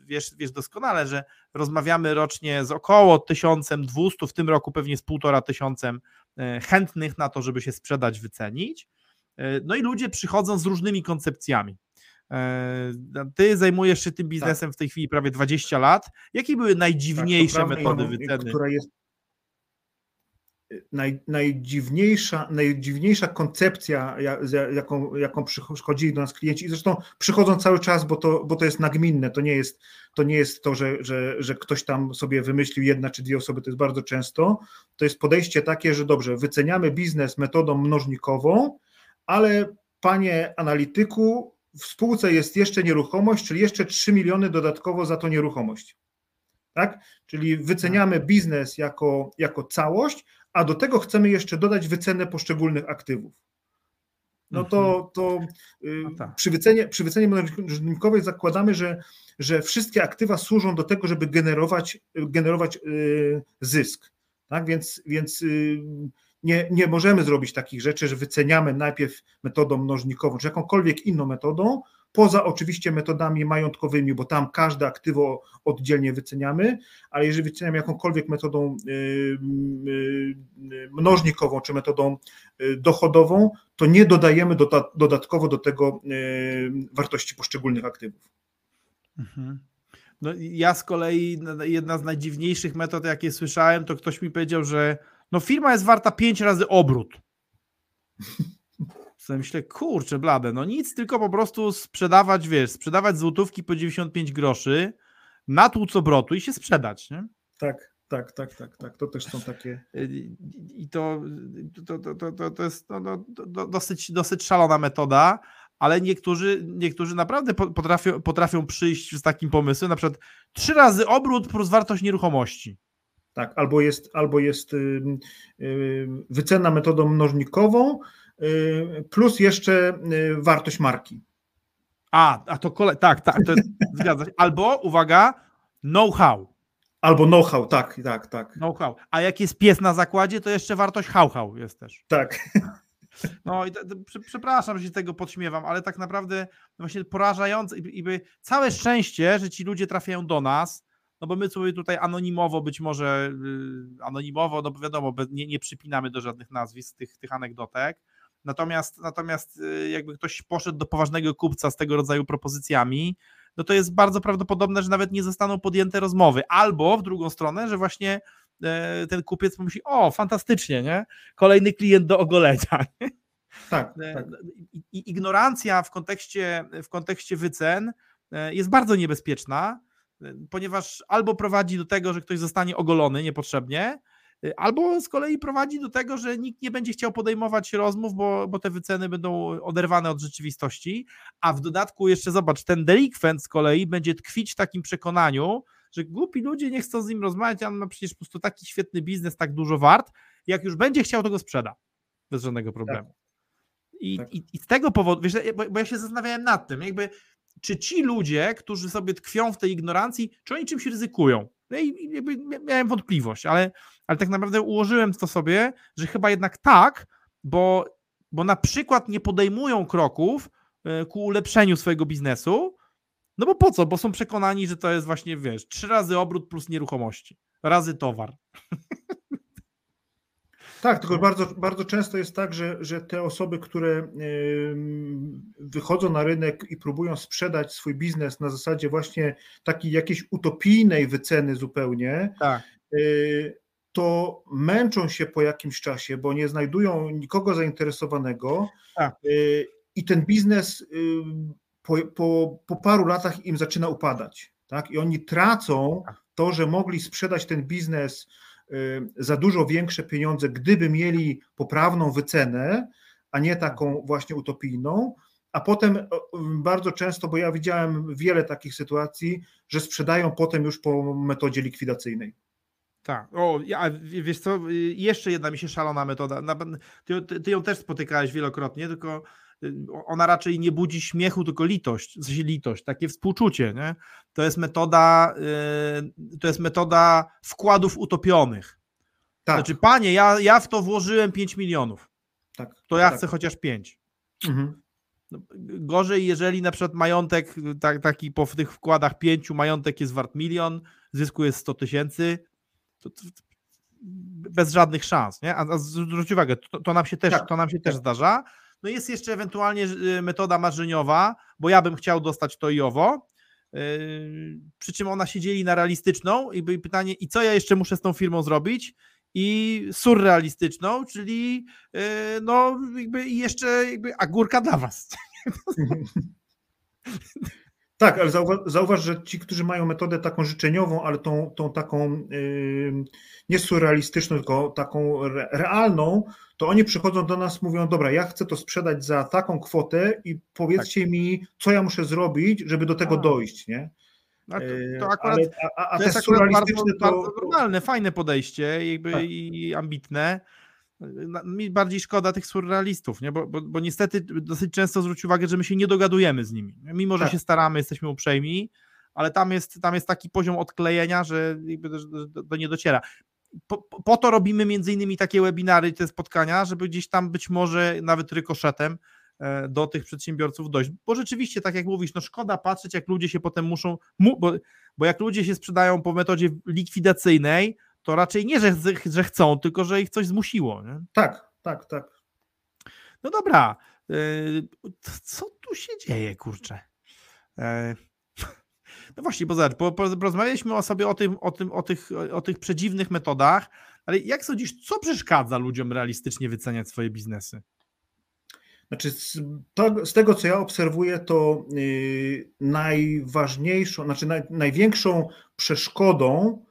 wiesz, wiesz doskonale, że rozmawiamy rocznie z około 1200, w tym roku pewnie z półtora tysiącem e, chętnych na to, żeby się sprzedać, wycenić. E, no i ludzie przychodzą z różnymi koncepcjami. E, ty zajmujesz się tym biznesem tak. w tej chwili prawie 20 lat. Jakie były najdziwniejsze tak, metody wyceny? Która jest naj, najdziwniejsza, najdziwniejsza koncepcja, jaką, jaką przychodzili do nas klienci, i zresztą przychodzą cały czas, bo to, bo to jest nagminne, to nie jest to, nie jest to że, że, że ktoś tam sobie wymyślił jedna czy dwie osoby, to jest bardzo często, to jest podejście takie, że dobrze, wyceniamy biznes metodą mnożnikową, ale panie analityku, w spółce jest jeszcze nieruchomość, czyli jeszcze 3 miliony dodatkowo za tą nieruchomość. Tak? Czyli wyceniamy biznes jako, jako całość, a do tego chcemy jeszcze dodać wycenę poszczególnych aktywów. No to, mhm. to no tak. przy, wycenie, przy wycenie mnożnikowej zakładamy, że, że wszystkie aktywa służą do tego, żeby generować, generować y, zysk. Tak? Więc, więc y, nie, nie możemy zrobić takich rzeczy, że wyceniamy najpierw metodą mnożnikową, czy jakąkolwiek inną metodą, poza oczywiście metodami majątkowymi, bo tam każde aktywo oddzielnie wyceniamy, ale jeżeli wyceniamy jakąkolwiek metodą y, y, mnożnikową czy metodą y, dochodową, to nie dodajemy dodatkowo do tego wartości poszczególnych aktywów. Mhm. No, ja z kolei jedna z najdziwniejszych metod, jakie słyszałem, to ktoś mi powiedział, że no firma jest warta 5 razy obrót. sobie myślę, kurczę blade, no nic, tylko po prostu sprzedawać, wiesz, sprzedawać złotówki po 95 groszy, natłuc obrotu i się sprzedać, nie? Tak, tak, tak, tak, tak. To też są takie. I to, to, to, to, to jest no, no, dosyć, dosyć szalona metoda, ale niektórzy, niektórzy naprawdę potrafią, potrafią przyjść z takim pomysłem, na przykład trzy razy obrót plus wartość nieruchomości. Tak, albo jest, albo jest wycena metodą mnożnikową, Y, plus jeszcze y, wartość marki. A, a to kolej, tak, tak, to zgadza się. Albo, uwaga, know-how. Albo know-how, tak, tak, tak. Know-how. A jak jest pies na zakładzie, to jeszcze wartość how-how jest też. Tak. No i przepraszam, że się tego podśmiewam, ale tak naprawdę właśnie porażające i, i całe szczęście, że ci ludzie trafiają do nas, no bo my sobie tutaj anonimowo być może, yy, anonimowo, no bo wiadomo, nie, nie przypinamy do żadnych nazwisk tych, tych anegdotek, Natomiast, natomiast y, jakby ktoś poszedł do poważnego kupca z tego rodzaju propozycjami, no to jest bardzo prawdopodobne, że nawet nie zostaną podjęte rozmowy. Albo w drugą stronę, że właśnie e, ten kupiec pomyśli, o, fantastycznie, nie? Kolejny klient do ogolenia. Tak, e, tak. I, ignorancja w kontekście, w kontekście wycen e, jest bardzo niebezpieczna, ponieważ albo prowadzi do tego, że ktoś zostanie ogolony niepotrzebnie, albo z kolei prowadzi do tego, że nikt nie będzie chciał podejmować rozmów, bo, bo te wyceny będą oderwane od rzeczywistości, a w dodatku jeszcze zobacz, ten delikwent z kolei będzie tkwić w takim przekonaniu, że głupi ludzie nie chcą z nim rozmawiać, a on ma przecież po prostu taki świetny biznes, tak dużo wart, jak już będzie chciał, to go sprzeda. Bez żadnego problemu. Tak. I, tak. i, I, z tego powodu, wiesz, bo, bo ja się zastanawiałem nad tym, jakby, czy ci ludzie, którzy sobie tkwią w tej ignorancji, czy oni czymś ryzykują? No i jakby miałem wątpliwość, ale, ale tak naprawdę ułożyłem to sobie, że chyba jednak tak, bo, bo na przykład nie podejmują kroków e, ku ulepszeniu swojego biznesu, no bo po co? Bo są przekonani, że to jest właśnie, wiesz, trzy razy obrót plus nieruchomości, razy towar. Tak, tylko bardzo, bardzo często jest tak, że, że te osoby, które wychodzą na rynek i próbują sprzedać swój biznes na zasadzie właśnie takiej jakiejś utopijnej wyceny zupełnie, tak. Y, to męczą się po jakimś czasie, bo nie znajdują nikogo zainteresowanego tak. Y, i ten biznes y, po, po, po paru latach im zaczyna upadać. Tak? I oni tracą tak. to, że mogli sprzedać ten biznes za dużo większe pieniądze, gdyby mieli poprawną wycenę, a nie taką właśnie utopijną, a potem bardzo często, bo ja widziałem wiele takich sytuacji, że sprzedają potem już po metodzie likwidacyjnej. Tak. O, ja, wiesz co, jeszcze jedna mi się szalona metoda. Ty, ty ją też spotykałeś wielokrotnie, tylko y, ona raczej nie budzi śmiechu, tylko litość, w sensie litość, takie współczucie, nie? To jest metoda, yy, to jest metoda wkładów utopionych. Tak. Znaczy, panie, ja, ja w to włożyłem 5 milionów. Tak. To ja tak. chcę chociaż 5. Mhm. No, gorzej, jeżeli na przykład majątek, tak, taki po tych wkładach pięciu, majątek jest wart milion, zysku jest 100 tysięcy, to, to, bez żadnych szans, nie? A, a zwróć uwagę, to, to, nam się też, tak. to nam się też tak. zdarza. No jest jeszcze ewentualnie y, metoda marzeniowa, bo ja bym chciał dostać to i owo, yy, przy czym ona się dzieli na realistyczną i pytanie, i co ja jeszcze muszę z tą firmą zrobić? i surrealistyczną, czyli yy, no jakby jeszcze jakby agurka dla was. Tak, ale zauważ, zauważ, że ci, którzy mają metodę taką życzeniową, ale tą, tą taką yy, nie surrealistyczną, tylko taką re, realną, to oni przychodzą do nas, mówią, dobra, ja chcę to sprzedać za taką kwotę i powiedzcie tak. mi, co ja muszę zrobić, żeby do tego a. dojść, nie? to, yy, to, akurat, ale, a, a to jest akurat bardzo, to... bardzo normalne, fajne podejście jakby tak. i ambitne mi bardziej szkoda tych surrealistów, nie? Bo, bo, bo, niestety dosyć często zwróć uwagę, że my się nie dogadujemy z nimi. Mimo, że tak. się staramy, jesteśmy uprzejmi, ale tam jest, tam jest taki poziom odklejenia, że do, do, do nie dociera. Po, po, to robimy między innymi takie webinary, te spotkania, żeby gdzieś tam być może nawet rykoszetem e, do tych przedsiębiorców dojść. Bo rzeczywiście, tak jak mówisz, no szkoda patrzeć, jak ludzie się potem muszą, bo, bo jak ludzie się sprzedają po metodzie likwidacyjnej, to raczej nie, że, że chcą, tylko że ich coś zmusiło. Nie? Tak, tak, tak. No dobra. Y, co tu się dzieje, kurczę? E, no właśnie, bo zobacz, bo porozmawialiśmy o sobie o, tym, o, tym, o, tych, o tych przedziwnych metodach, ale jak sądzisz, co przeszkadza ludziom realistycznie wyceniać swoje biznesy? Znaczy, z, to, z tego co ja obserwuję, to yy, najważniejszą, znaczy naj, największą przeszkodą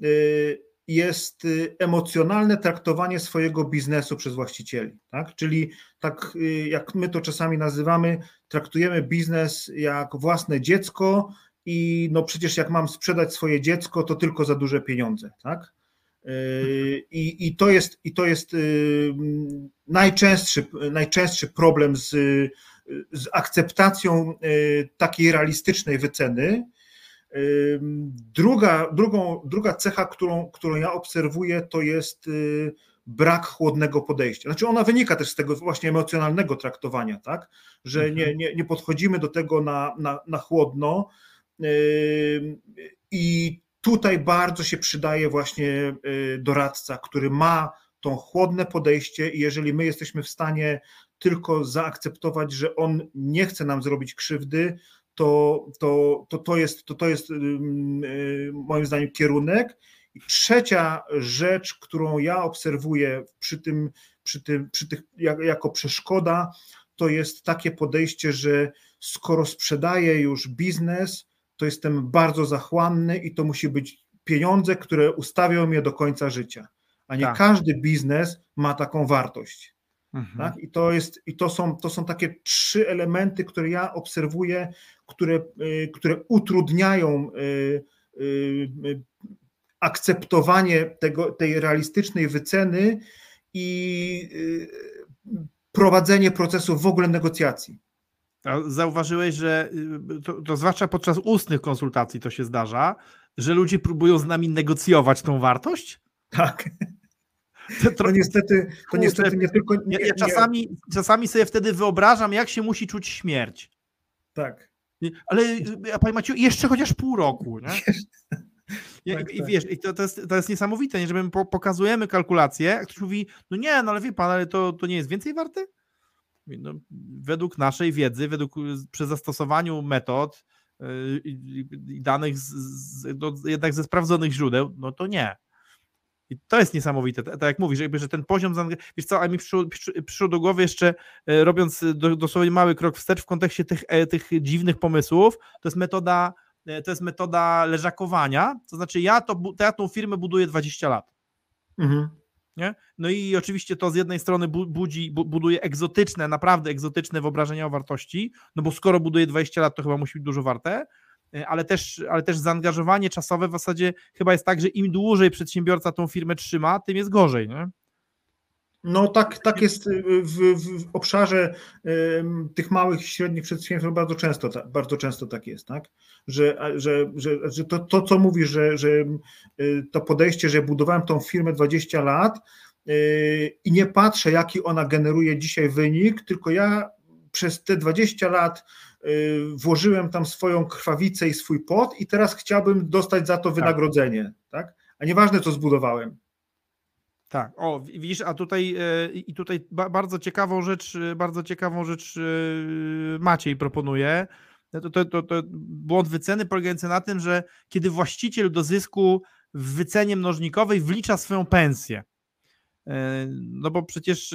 yy, jest y, emocjonalne traktowanie swojego biznesu przez właścicieli. Tak? Czyli tak y, jak my to czasami nazywamy, traktujemy biznes jak własne dziecko i no przecież jak mam sprzedać swoje dziecko, to tylko za duże pieniądze. Tak? Y, I, i, to jest, i to jest najczęstszy, najczęstszy problem z, z akceptacją takiej realistycznej wyceny, Druga, drugą, druga cecha, którą, którą ja obserwuję, to jest y, brak chłodnego podejścia. Znaczy ona wynika też z tego właśnie emocjonalnego traktowania, tak? że nie, mhm. nie, nie podchodzimy do tego na, na, na chłodno i tutaj bardzo się przydaje właśnie y, doradca, który ma to chłodne podejście i jeżeli my jesteśmy w stanie tylko zaakceptować, że on nie chce nam zrobić krzywdy, to, to, to, to, jest, to, to jest y, moim zdaniem kierunek. I trzecia rzecz, którą ja obserwuję przy tym, przy tym, przy tych, jako przeszkoda, to jest takie podejście, że skoro sprzedaję już biznes, to jestem bardzo zachłanny i to musi być pieniądze, które ustawią mnie do końca życia. A nie tak. każdy biznes ma taką wartość. Mhm. Tak? I, to, jest, i to, są, to są takie trzy elementy, które ja obserwuję, które, y, które utrudniają y, y, akceptowanie tego, tej realistycznej wyceny i prowadzenie procesu w ogóle negocjacji. Zauważyłeś, że to, to, zwłaszcza podczas ustnych konsultacji to się zdarza, że ludzie próbują z nami negocjować tą wartość? Tak. To, to niestety, to niestety nie tylko. Nie, ja, ja czasami, czasami sobie wtedy wyobrażam, jak się musi czuć śmierć. Tak. Ale Panie Maciu, jeszcze chociaż pół roku. Nie? I, tak, i tak. wiesz, i to, to, jest, to jest niesamowite, nie? że my pokazujemy kalkulację, a ktoś mówi, no nie, no ale wie pan, ale to, to nie jest więcej warte? No, według naszej wiedzy, według przy zastosowaniu metod yy, i danych z, z, do, jednak ze sprawdzonych źródeł, no to nie. I to jest niesamowite, tak jak mówisz, jakby, że ten poziom, wiesz co, a mi przyszło, przyszło do głowy jeszcze, e, robiąc dosłownie mały krok wstecz w kontekście tych, e, tych dziwnych pomysłów, to jest metoda, e, to jest metoda leżakowania, to znaczy ja, to, to ja tą firmę buduję 20 lat. Mhm. Nie? No i oczywiście to z jednej strony budzi, buduje egzotyczne, naprawdę egzotyczne wyobrażenia o wartości, no bo skoro buduje 20 lat, to chyba musi być dużo warte, e, ale też, ale też zaangażowanie czasowe w zasadzie chyba jest tak, że im dłużej przedsiębiorca tą firmę trzyma, tym jest gorzej. Nie? No tak, tak jest w, w obszarze tych małych i średnich przedsiębiorstw bardzo często, bardzo często tak jest, tak? Że, że, że, że to, to, co mówisz, że, że to podejście, że budowałem tą firmę 20 lat y, i nie patrzę, jaki ona generuje dzisiaj wynik, tylko ja przez te 20 lat włożyłem tam swoją krwawicę i swój pot i teraz chciałbym dostać za to tak. wynagrodzenie, tak? A nieważne, co zbudowałem. Tak, o widzisz, a tutaj e, i tutaj bardzo ciekawą rzecz, e, bardzo ciekawą rzecz e, Maciej proponuje. To, to, to, to błąd wyceny polegający na tym, że kiedy właściciel do zysku w wycenie mnożnikowej wlicza swoją pensję. No bo przecież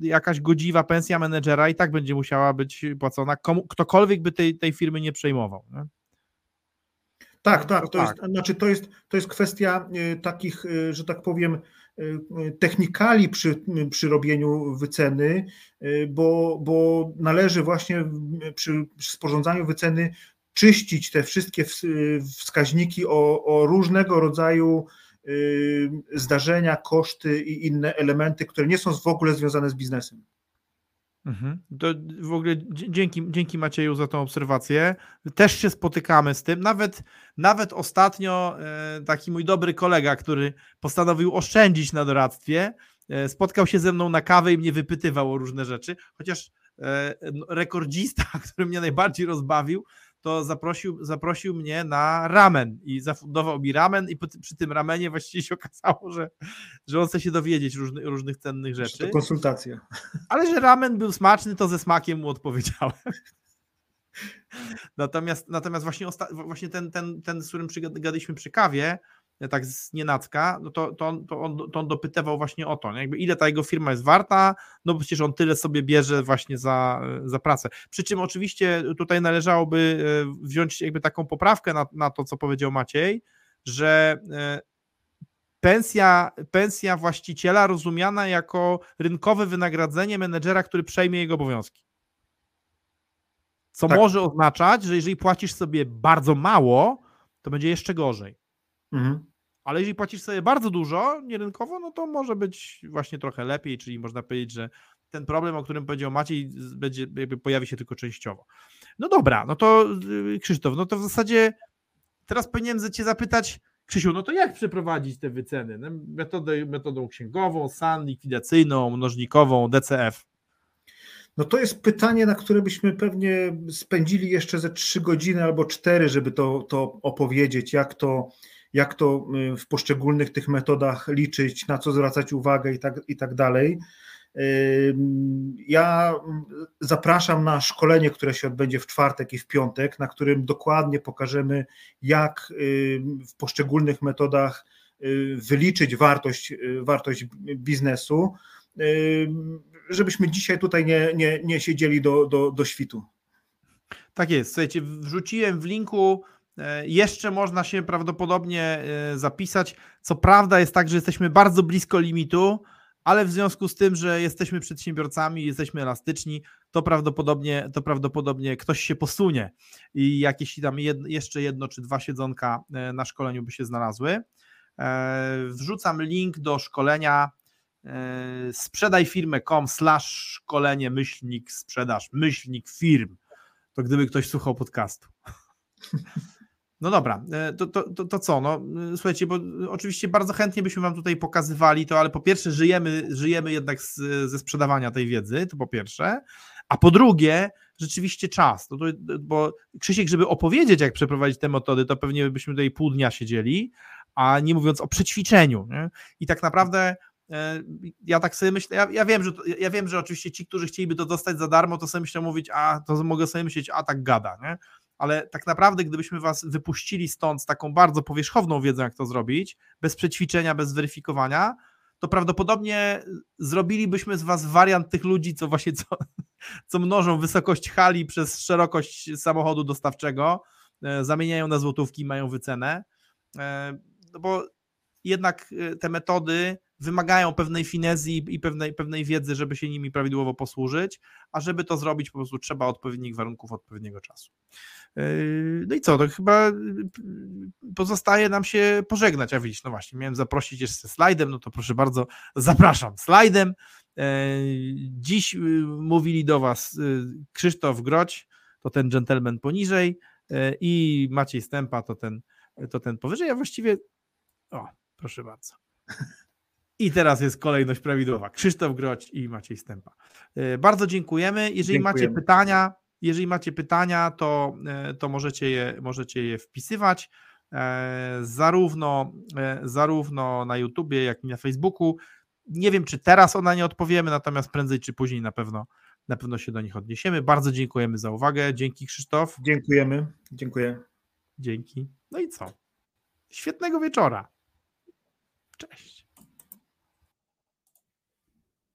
jakaś godziwa pensja menedżera i tak będzie musiała być płacona, komu, ktokolwiek by tej, tej firmy nie przejmował. Nie? Tak, tak, to, tak. Jest, znaczy to, jest, to jest kwestia takich, że tak powiem, technikali przy, przy robieniu wyceny, bo, bo należy właśnie przy, przy sporządzaniu wyceny czyścić te wszystkie wskaźniki o, o różnego rodzaju zdarzenia, koszty i inne elementy, które nie są w ogóle związane z biznesem. Mhm. To w ogóle dzięki, dzięki Macieju za tą obserwację. Też się spotykamy z tym. Nawet, nawet ostatnio e, taki mój dobry kolega, który postanowił oszczędzić na doradztwie, e, spotkał się ze mną na kawę i mnie wypytywał o różne rzeczy. Chociaż e, rekordzista, który mnie najbardziej rozbawił, to zaprosił, zaprosił mnie na ramen i zafundował mi ramen i przy tym ramenie właściwie się okazało, że, że on chce się dowiedzieć różny, różnych cennych rzeczy. To konsultacja. Ale że ramen był smaczny, to ze smakiem mu odpowiedziałem. Natomiast, natomiast właśnie, właśnie ten, ten, ten, z którym gadaliśmy przy kawie, tak z nienacka, no to, to, on, to, on, to on dopytywał właśnie o to, nie? Jakby ile ta jego firma jest warta, no bo przecież on tyle sobie bierze właśnie za, za pracę. Przy czym oczywiście tutaj należałoby e, wziąć jakby taką poprawkę na, na to, co powiedział Maciej, że e, pensja, pensja właściciela rozumiana jako rynkowe wynagrodzenie menedżera, który przejmie jego obowiązki. Co tak. może oznaczać, że jeżeli płacisz sobie bardzo mało, to będzie jeszcze gorzej. Mhm. Ale jeżeli płacisz sobie bardzo dużo, nierynkowo, no to może być właśnie trochę lepiej, czyli można powiedzieć, że ten problem, o którym powiedział Maciej, będzie, jakby pojawi się tylko częściowo. No dobra, no to y, Krzysztof, no to w zasadzie teraz powinienem cię zapytać, Krzysiu, no to jak przeprowadzić te wyceny? No, metodę, metodą księgową, SAN, likwidacyjną, mnożnikową, DCF? No to jest pytanie, na które byśmy pewnie spędzili jeszcze ze trzy godziny albo cztery, żeby to, to opowiedzieć, jak to, jak to y, w poszczególnych tych metodach liczyć, na co zwracać uwagę i tak, i tak dalej. Ja zapraszam na szkolenie, które się odbędzie w czwartek i w piątek, na którym dokładnie pokażemy, jak w poszczególnych metodach y, wyliczyć wartość, y, wartość biznesu, żebyśmy dzisiaj tutaj nie, nie, nie siedzieli do, do, do świtu. Tak jest. Słuchajcie, wrzuciłem w linku jeszcze można się prawdopodobnie e, zapisać. Co prawda jest tak, że jesteśmy bardzo blisko limitu, ale w związku z tym, że jesteśmy przedsiębiorcami, jesteśmy elastyczni, to prawdopodobnie, to prawdopodobnie ktoś się posunie i jakieś tam jedno, jeszcze jedno czy dwa siedzonka e, na szkoleniu by się znalazły. Wrzucam link do szkolenia sprzedaj firmę.com slash szkolenie myślnik sprzedaż myślnik firm. To gdyby ktoś słuchał podcastu. No dobra, e, to, to, to, to, co? No, e, słuchajcie, bo oczywiście bardzo chętnie byśmy Wam tutaj pokazywali to, ale po pierwsze, żyjemy, żyjemy jednak z, ze sprzedawania tej wiedzy, to po pierwsze, a po drugie, rzeczywiście czas. No to, bo Krzysiek, żeby opowiedzieć, jak przeprowadzić te metody, to pewnie byśmy tutaj pół dnia siedzieli, a nie mówiąc o przećwiczeniu. Nie? I tak naprawdę e, ja tak sobie myślę, ja, ja, wiem, że ja wiem, że oczywiście ci, którzy chcieliby to dostać za darmo, to sobie myślą mówić, a to mogę sobie myśleć, a tak gada, nie? Ale tak naprawdę, gdybyśmy was wypuścili stąd z taką bardzo powierzchowną wiedzą, jak to zrobić, bez przećwiczenia, bez weryfikowania, to prawdopodobnie zrobilibyśmy z was wariant tych ludzi, co właśnie co, co mnożą wysokość hali przez szerokość samochodu dostawczego, e, zamieniają na złotówki, mają wycenę. E, no bo jednak e, te metody wymagają pewnej finezji i pewnej, pewnej wiedzy, żeby się nimi prawidłowo posłużyć, a żeby to zrobić, po prostu trzeba odpowiednich warunków, odpowiedniego czasu. Yy, no i co, to chyba yy, pozostaje nam się pożegnać, a widzisz, no właśnie, miałem zaprosić jeszcze slajdem, no to proszę bardzo, zapraszam slajdem. Yy, dziś mówili do Was Krzysztof Groć, to ten gentleman poniżej i Maciej Stępa, to ten, to ten powyżej, a właściwie, o, proszę bardzo. I teraz jest kolejność prawidłowa. Krzysztof Groć i Maciej Stępa. Bardzo dziękujemy. Jeżeli dziękujemy. macie pytania, jeżeli macie pytania, to, e, to możecie, je, możecie je wpisywać e, zarówno, e, zarówno na YouTubie, jak i na Facebooku. Nie wiem, czy teraz ona nie odpowiemy, natomiast prędzej czy później na pewno, na pewno się do nich odniesiemy. Bardzo dziękujemy za uwagę. Dzięki Krzysztof. Dziękujemy. Dziękuję. Dzięki. No i co? Świetnego wieczora. Cześć.